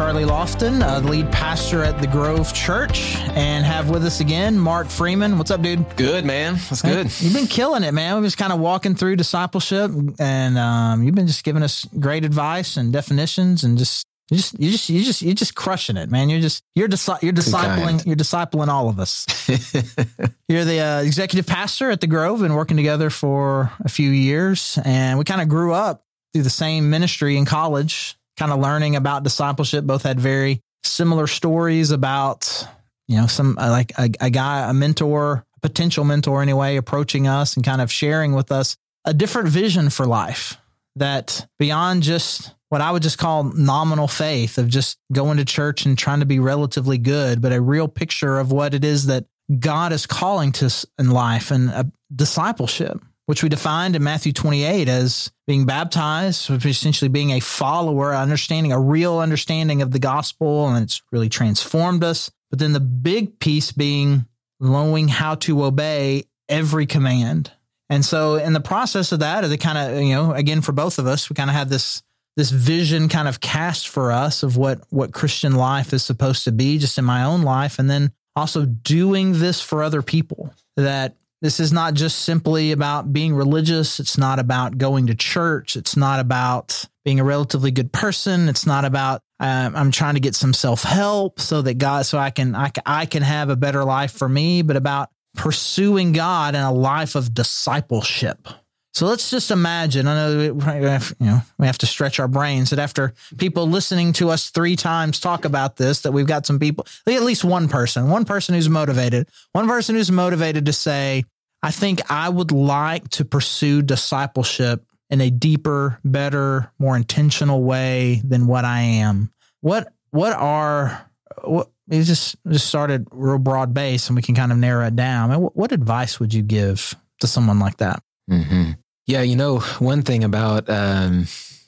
Charlie Lofton, uh, lead pastor at the Grove Church, and have with us again Mark Freeman. What's up, dude? Good, man. That's good. You've been killing it, man. We've just kind of walking through discipleship, and um, you've been just giving us great advice and definitions, and just you just you just you just you're just crushing it, man. You're just you're disi- you're discipling you're discipling all of us. you're the uh, executive pastor at the Grove, and working together for a few years, and we kind of grew up through the same ministry in college, kind of learning about discipleship. Both had very similar stories about, you know, some uh, like a, a guy, a mentor, potential mentor anyway, approaching us and kind of sharing with us a different vision for life that beyond just what I would just call nominal faith of just going to church and trying to be relatively good, but a real picture of what it is that God is calling to in life and a discipleship which we defined in Matthew 28 as being baptized, which is essentially being a follower, understanding a real understanding of the gospel, and it's really transformed us. But then the big piece being knowing how to obey every command. And so in the process of that, it kind of, you know, again, for both of us, we kind of had this this vision kind of cast for us of what what Christian life is supposed to be just in my own life and then also doing this for other people that this is not just simply about being religious. It's not about going to church. It's not about being a relatively good person. It's not about uh, I'm trying to get some self help so that God, so I can I, I can have a better life for me, but about pursuing God in a life of discipleship. So let's just imagine. I know we have, you know we have to stretch our brains that after people listening to us three times talk about this, that we've got some people, at least one person, one person who's motivated, one person who's motivated to say, "I think I would like to pursue discipleship in a deeper, better, more intentional way than what I am." What what are what? We just just started real broad base, and we can kind of narrow it down. What, what advice would you give to someone like that? Mm-hmm. Yeah, you know, one thing about um,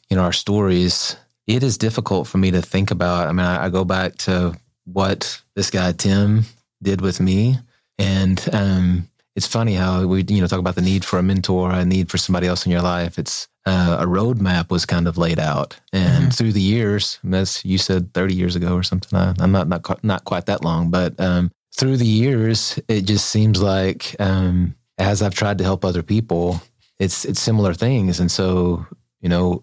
you know our stories, it is difficult for me to think about. I mean, I, I go back to what this guy Tim did with me, and um, it's funny how we you know talk about the need for a mentor, a need for somebody else in your life. It's uh, a roadmap was kind of laid out, and mm-hmm. through the years, as you said, thirty years ago or something. I, am not not not quite that long, but um, through the years, it just seems like um, as I've tried to help other people, it's it's similar things. And so, you know,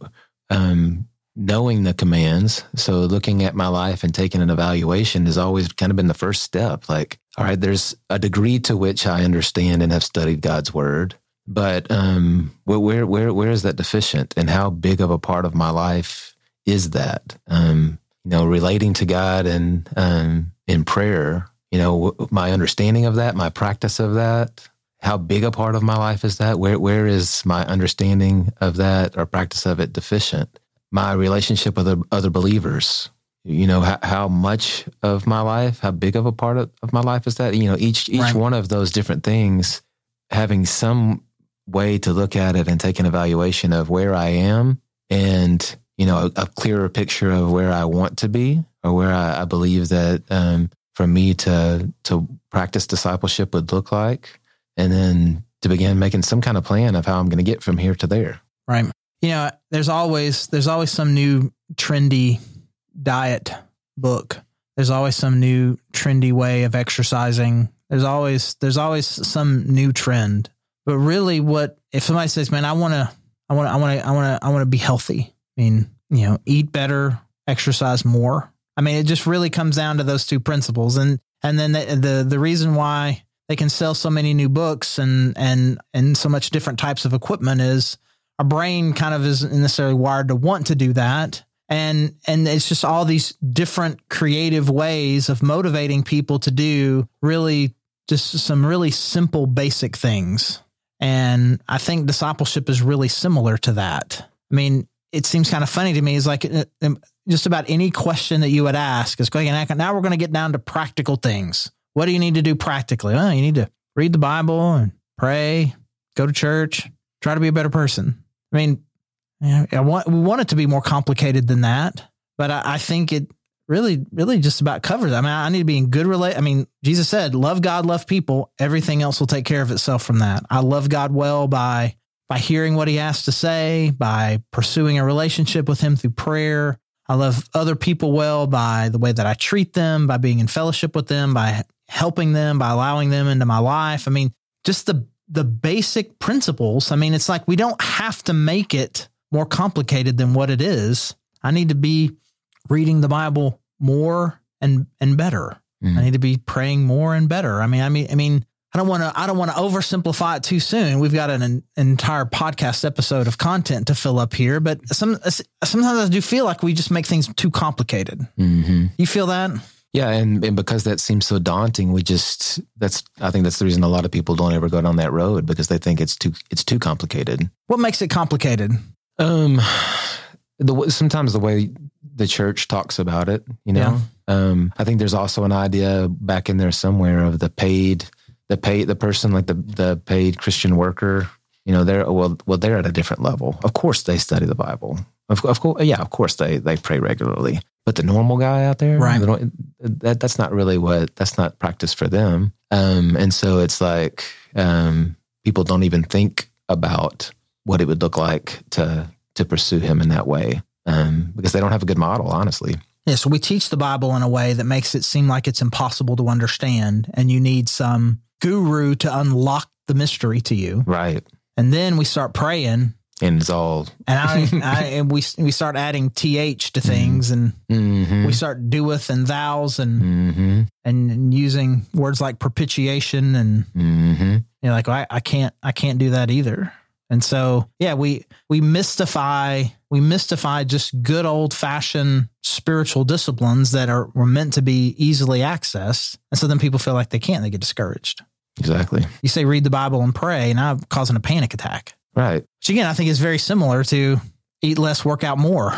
um, knowing the commands, so looking at my life and taking an evaluation has always kind of been the first step. Like, all right, there's a degree to which I understand and have studied God's word, but um, where where where is that deficient, and how big of a part of my life is that? Um, you know, relating to God and um, in prayer. You know, my understanding of that, my practice of that, how big a part of my life is that? Where where is my understanding of that or practice of it deficient? My relationship with other, other believers, you know, how, how, much of my life, how big of a part of, of my life is that? You know, each each right. one of those different things, having some way to look at it and take an evaluation of where I am, and you know, a, a clearer picture of where I want to be or where I, I believe that um, for me to to practice discipleship would look like and then to begin making some kind of plan of how I'm going to get from here to there. Right. You know, there's always there's always some new trendy diet book. There's always some new trendy way of exercising. There's always there's always some new trend. But really what if somebody says, "Man, I want to I want to I want to I want to I want to be healthy." I mean, you know, eat better, exercise more. I mean, it just really comes down to those two principles. And and then the the, the reason why they can sell so many new books and and and so much different types of equipment is our brain kind of isn't necessarily wired to want to do that. And and it's just all these different creative ways of motivating people to do really just some really simple basic things. And i think discipleship is really similar to that. I mean it seems kind of funny to me. Is like uh, um, just about any question that you would ask is going now we're going to get down to practical things what do you need to do practically? Well, you need to read the Bible and pray, go to church, try to be a better person. I mean, I want we want it to be more complicated than that, but I, I think it really, really just about covers. It. I mean, I need to be in good relate. I mean, Jesus said, "Love God, love people. Everything else will take care of itself from that." I love God well by by hearing what he has to say, by pursuing a relationship with him through prayer. I love other people well by the way that I treat them, by being in fellowship with them, by helping them, by allowing them into my life. I mean, just the the basic principles. I mean, it's like we don't have to make it more complicated than what it is. I need to be reading the Bible more and and better. Mm. I need to be praying more and better. I mean, I mean, I mean, I don't want to I don't want to oversimplify it too soon. We've got an, an, entire podcast episode of content to fill up here, but some sometimes I do feel like we just make things too complicated. Mm-hmm. You feel that? Yeah, and, and because that seems so daunting, we just that's I think that's the reason a lot of people don't ever go down that road because they think it's too it's too complicated. What makes it complicated? Um, the sometimes the way the church talks about it, you know. Yeah. Um, I think there's also an idea back in there somewhere of the paid the paid the person like the the paid Christian worker. You know, they're well well they're at a different level. Of course, they study the Bible. Of, of course, yeah, of course they they pray regularly. But the normal guy out there, right? That that's not really what that's not practice for them. Um, and so it's like um, people don't even think about what it would look like to to pursue him in that way um, because they don't have a good model, honestly. Yeah, so we teach the Bible in a way that makes it seem like it's impossible to understand, and you need some guru to unlock the mystery to you. Right. And then we start praying. And it's all. and I, I, and we we start adding th to things, and mm-hmm. we start doeth and thous, and mm-hmm. and using words like propitiation, and mm-hmm. you know, like I, I can't I can't do that either. And so, yeah, we we mystify we mystify just good old fashioned spiritual disciplines that are were meant to be easily accessed. And so then people feel like they can't, they get discouraged. Exactly. You say read the Bible and pray, and I'm causing a panic attack. Right. Which again, I think is very similar to eat less, work out more.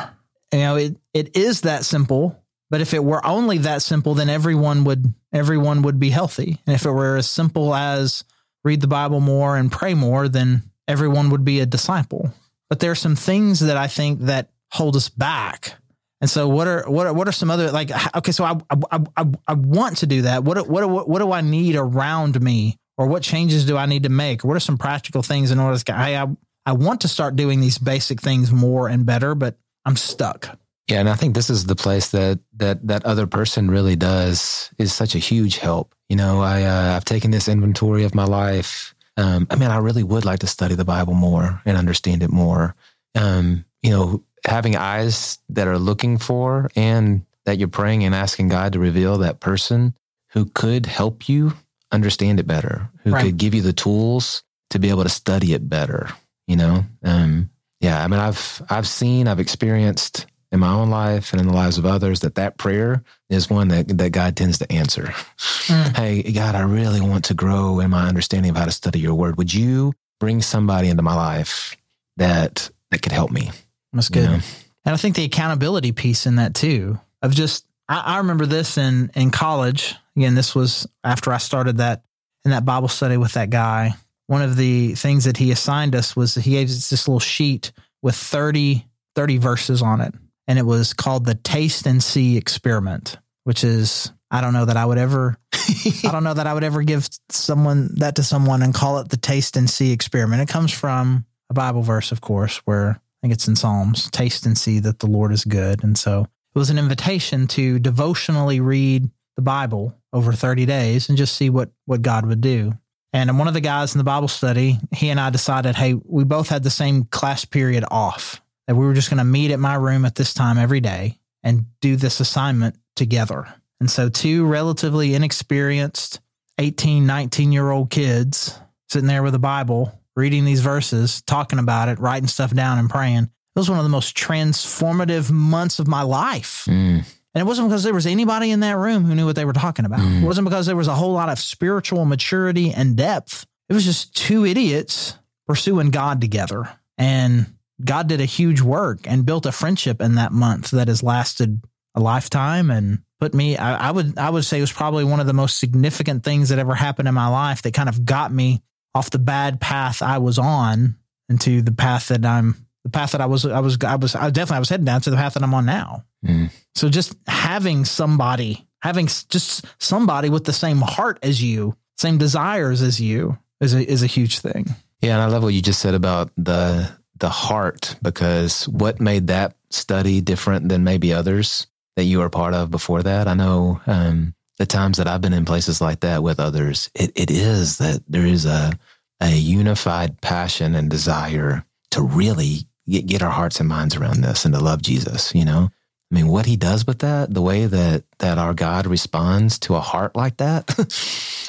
You know, it it is that simple. But if it were only that simple, then everyone would everyone would be healthy. And if it were as simple as read the Bible more and pray more, then everyone would be a disciple. But there are some things that I think that hold us back. And so, what are what are what are some other like? Okay, so I I I, I want to do that. What what what what do I need around me, or what changes do I need to make? What are some practical things in order to? I I, I want to start doing these basic things more and better, but I'm stuck. Yeah, and I think this is the place that that that other person really does is such a huge help. You know, I uh, I've taken this inventory of my life um, I mean, I really would like to study the Bible more and understand it more. Um, you know, having eyes that are looking for and that you're praying and asking God to reveal that person who could help you understand it better, who right. could give you the tools to be able to study it better. You know, um, yeah. I mean, I've I've seen, I've experienced in my own life and in the lives of others that that prayer is one that, that God tends to answer. Mm. Hey, God, I really want to grow in my understanding of how to study your word. Would you bring somebody into my life that that could help me? That's good. You know? And I think the accountability piece in that too, of just I, I remember this in in college. Again, this was after I started that in that Bible study with that guy. One of the things that he assigned us was he gave us this little sheet with 30, 30 verses on it and it was called the Taste and See Experiment, which is I don't know that I would ever I don't know that I would ever give someone that to someone and call it the Taste and See Experiment. It comes from a Bible verse, of course, where I think it's in Psalms, taste and see that the Lord is good. And so it was an invitation to devotionally read the Bible over 30 days and just see what what God would do. And one of the guys in the Bible study, he and I decided, hey, we both had the same class period off that we were just going to meet at my room at this time every day and do this assignment together. And so, two relatively inexperienced 18, 19 year old kids sitting there with a Bible, reading these verses, talking about it, writing stuff down, and praying. It was one of the most transformative months of my life. Mm. And it wasn't because there was anybody in that room who knew what they were talking about. Mm. It wasn't because there was a whole lot of spiritual maturity and depth. It was just two idiots pursuing God together. And God did a huge work and built a friendship in that month that has lasted a lifetime and put me I, I, would I would say it was probably one of the most significant things that ever happened in my life that kind of got me off the bad path I was on into the path that I'm the path that I was I was I was I definitely I was heading down to the path that I'm on now. Mm. So just having somebody having just somebody with the same heart as you, same desires as you is a is a huge thing. Yeah, and I love what you just said about the the heart because what made that study different than maybe others that you were part of before that? I know um, the times that I've been in places like that with others, it, it is that there is a a unified passion and desire to really get, get our hearts and minds around this and to love Jesus, you know? I mean, what he does with that, the way that that our God responds to a heart like that,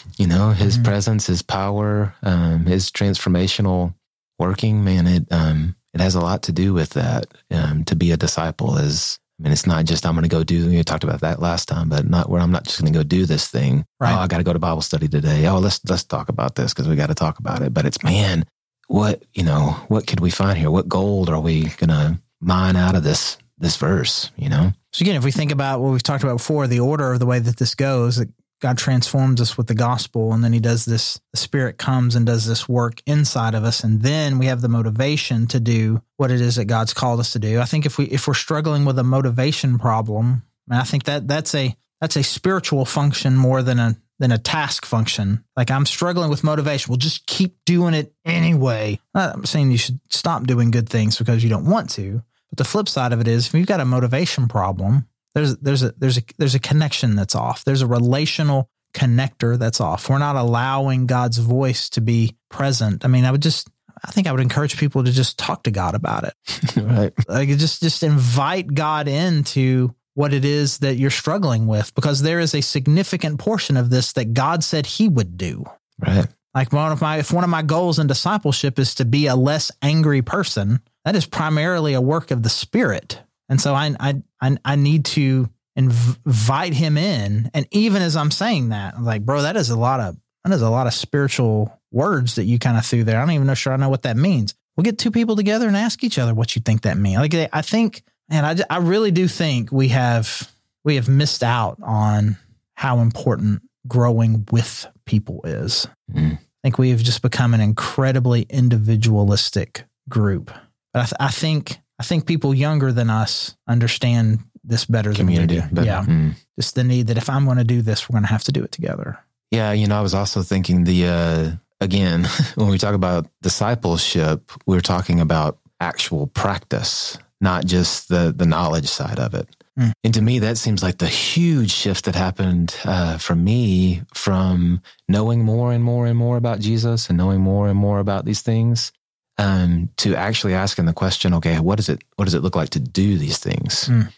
you know, his mm-hmm. presence, his power, um, his transformational working, man, it um, it has a lot to do with that. Um, to be a disciple is, I mean, it's not just I'm going to go do. We talked about that last time, but not where I'm not just going to go do this thing. Right. Oh, I got to go to Bible study today. Oh, let's let's talk about this because we got to talk about it. But it's man, what you know, what could we find here? What gold are we going to mine out of this this verse, you know? So again, if we think about what we've talked about before, the order of the way that this goes, that God transforms us with the gospel, and then he does this, the spirit comes and does this work inside of us, and then we have the motivation to do what it is that God's called us to do. I think if we if we're struggling with a motivation problem, and I think that that's a that's a spiritual function more than a than a task function. Like I'm struggling with motivation. Well, just keep doing it anyway. I'm saying you should stop doing good things because you don't want to. But the flip side of it is if you've got a motivation problem, there's there's a there's a there's a connection that's off. There's a relational connector that's off. We're not allowing God's voice to be present. I mean, I would just I think I would encourage people to just talk to God about it. right. Like just just invite God into what it is that you're struggling with because there is a significant portion of this that God said he would do. Right. Like one of my if one of my goals in discipleship is to be a less angry person, that is primarily a work of the spirit. And so I, I, I, I need to invite him in. And even as I'm saying that, I'm like, bro, that is a lot of, that is a lot of spiritual words that you kind of threw there. I don't even know sure I know what that means. We'll get two people together and ask each other what you think that means. Like, I think, and I, I really do think we have, we have missed out on how important growing with people is. Mm. I think we have just become an incredibly individualistic group. But I, th- I think I think people younger than us understand this better Community, than we do. yeah, mm. just the need that if I'm going to do this, we're going to have to do it together. Yeah, you know, I was also thinking the uh, again when we talk about discipleship, we're talking about actual practice, not just the the knowledge side of it. Mm. And to me, that seems like the huge shift that happened uh, for me from knowing more and more and more about Jesus and knowing more and more about these things um, to actually asking the question, okay, what does it what does it look like to do these things? Mm.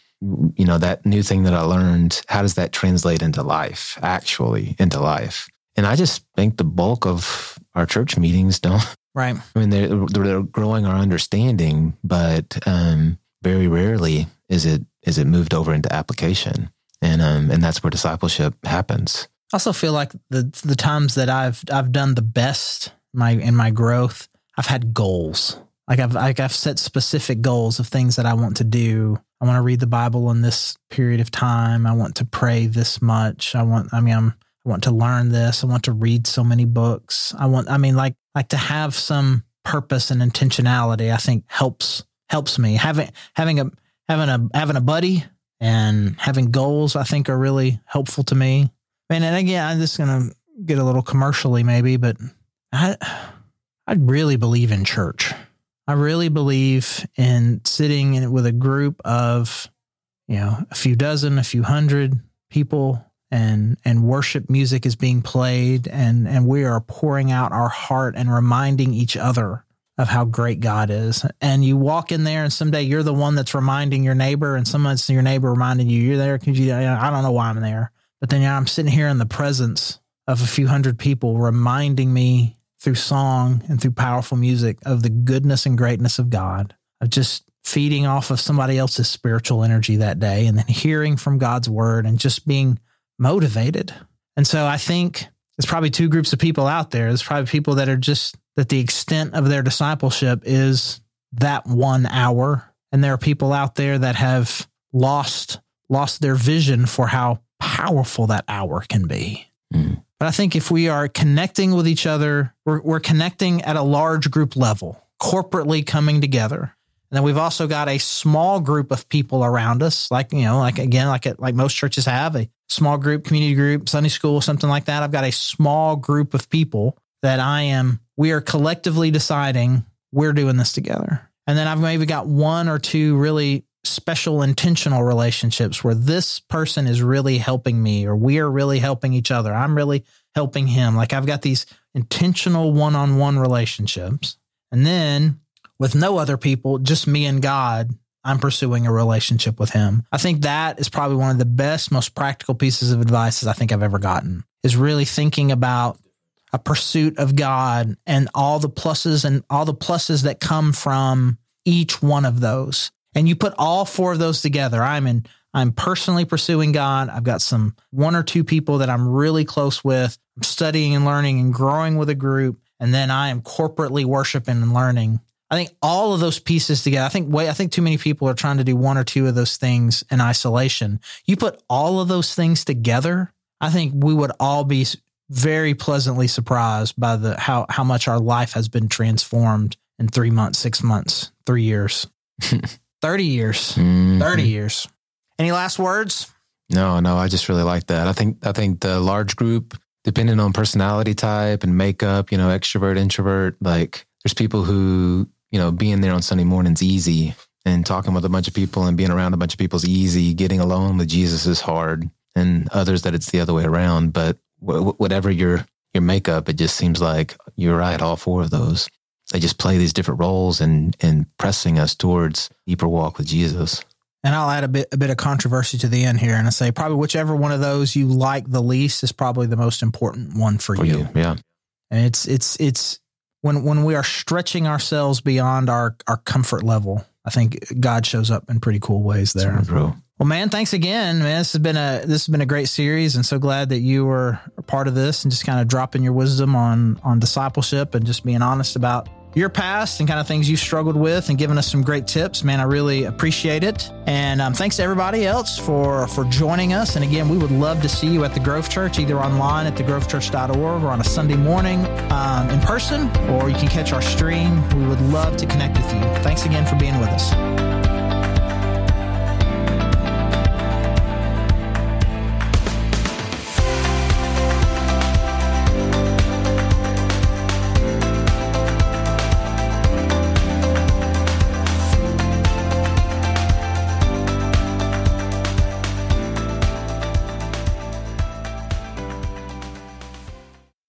You know, that new thing that I learned, how does that translate into life, actually into life? And I just think the bulk of our church meetings don't. Right. I mean, they're, they're growing our understanding, but um, very rarely is it is it moved over into application, and um, and that's where discipleship happens. I also feel like the the times that I've I've done the best my in my growth I've had goals. Like I've like I've set specific goals of things that I want to do. I want to read the Bible in this period of time. I want to pray this much. I want I mean I'm I want to learn this. I want to read so many books. I want I mean like like to have some purpose and intentionality I think helps helps me. Having having a having a having a buddy and having goals I think are really helpful to me. And, and again, I'm just gonna get a little commercially maybe, but I I really believe in church. I really believe in sitting in, with a group of, you know, a few dozen, a few hundred people and and worship music is being played and and we are pouring out our heart and reminding each other of how great God is. And you walk in there and someday you're the one that's reminding your neighbor and someone's your neighbor reminding you you're there because you I don't know why I'm there. But then I'm sitting here in the presence of a few hundred people reminding me through song and through powerful music of the goodness and greatness of God, of just feeding off of somebody else's spiritual energy that day and then hearing from God's word and just being motivated. And so I think there's probably two groups of people out there. There's probably people that are just that the extent of their discipleship is that one hour. And there are people out there that have lost lost their vision for how powerful that hour can be. But I think if we are connecting with each other, we're, we're connecting at a large group level, corporately coming together. And then we've also got a small group of people around us, like, you know, like again, like, like most churches have a small group, community group, Sunday school, something like that. I've got a small group of people that I am we are collectively deciding we're doing this together. And then I've maybe got one or two really special intentional relationships where this person is really helping me or we are really helping each other. I'm really helping him. Like I've got these intentional one on one relationships. And then with no other people, just me and God, I'm pursuing a relationship with him. I think that is probably one of the best, most practical pieces of advice I think I've ever gotten is really thinking about a pursuit of God and all the pluses and all the pluses that come from each one of those. And you put all four of those together. I'm in, I'm personally pursuing God. I've got some one or two people that I'm really close with. I'm studying and learning and growing with a group. And then I am corporately worshiping and learning. I think all of those pieces together. I think way, I think too many people are trying to do one or two of those things in isolation. You put all of those things together, I think we would all be very pleasantly surprised by the how how much our life has been transformed in three months, six months, three years, thirty years, mm-hmm. thirty years. Any last words? No, no. I just really like that. I think I think the large group, depending on personality type and makeup, you know, extrovert, introvert, like there's people who you know being there on Sunday mornings easy and talking with a bunch of people and being around a bunch of people is easy. Getting alone with Jesus is hard, and others that it's the other way around. But whatever your your makeup, it just seems like you're right. All four of those, they just play these different roles and and pressing us towards deeper walk with Jesus. And I'll add a bit a bit of controversy to the end here, and I say probably whichever one of those you like the least is probably the most important one for, for you. you. Yeah, and it's it's it's when when we are stretching ourselves beyond our our comfort level. I think God shows up in pretty cool ways there. Well, man, thanks again, man. This has been a this has been a great series, and so glad that you were a part of this and just kind of dropping your wisdom on on discipleship and just being honest about your past and kind of things you struggled with and giving us some great tips. Man i really appreciate it. And um, thanks to everybody else for for joining us. And again we would love to see you at the grove church either online at thegrovechurch.org or on a sunday morning um, in person or you can catch our stream. We would love to connect with you. Thanks again for being with us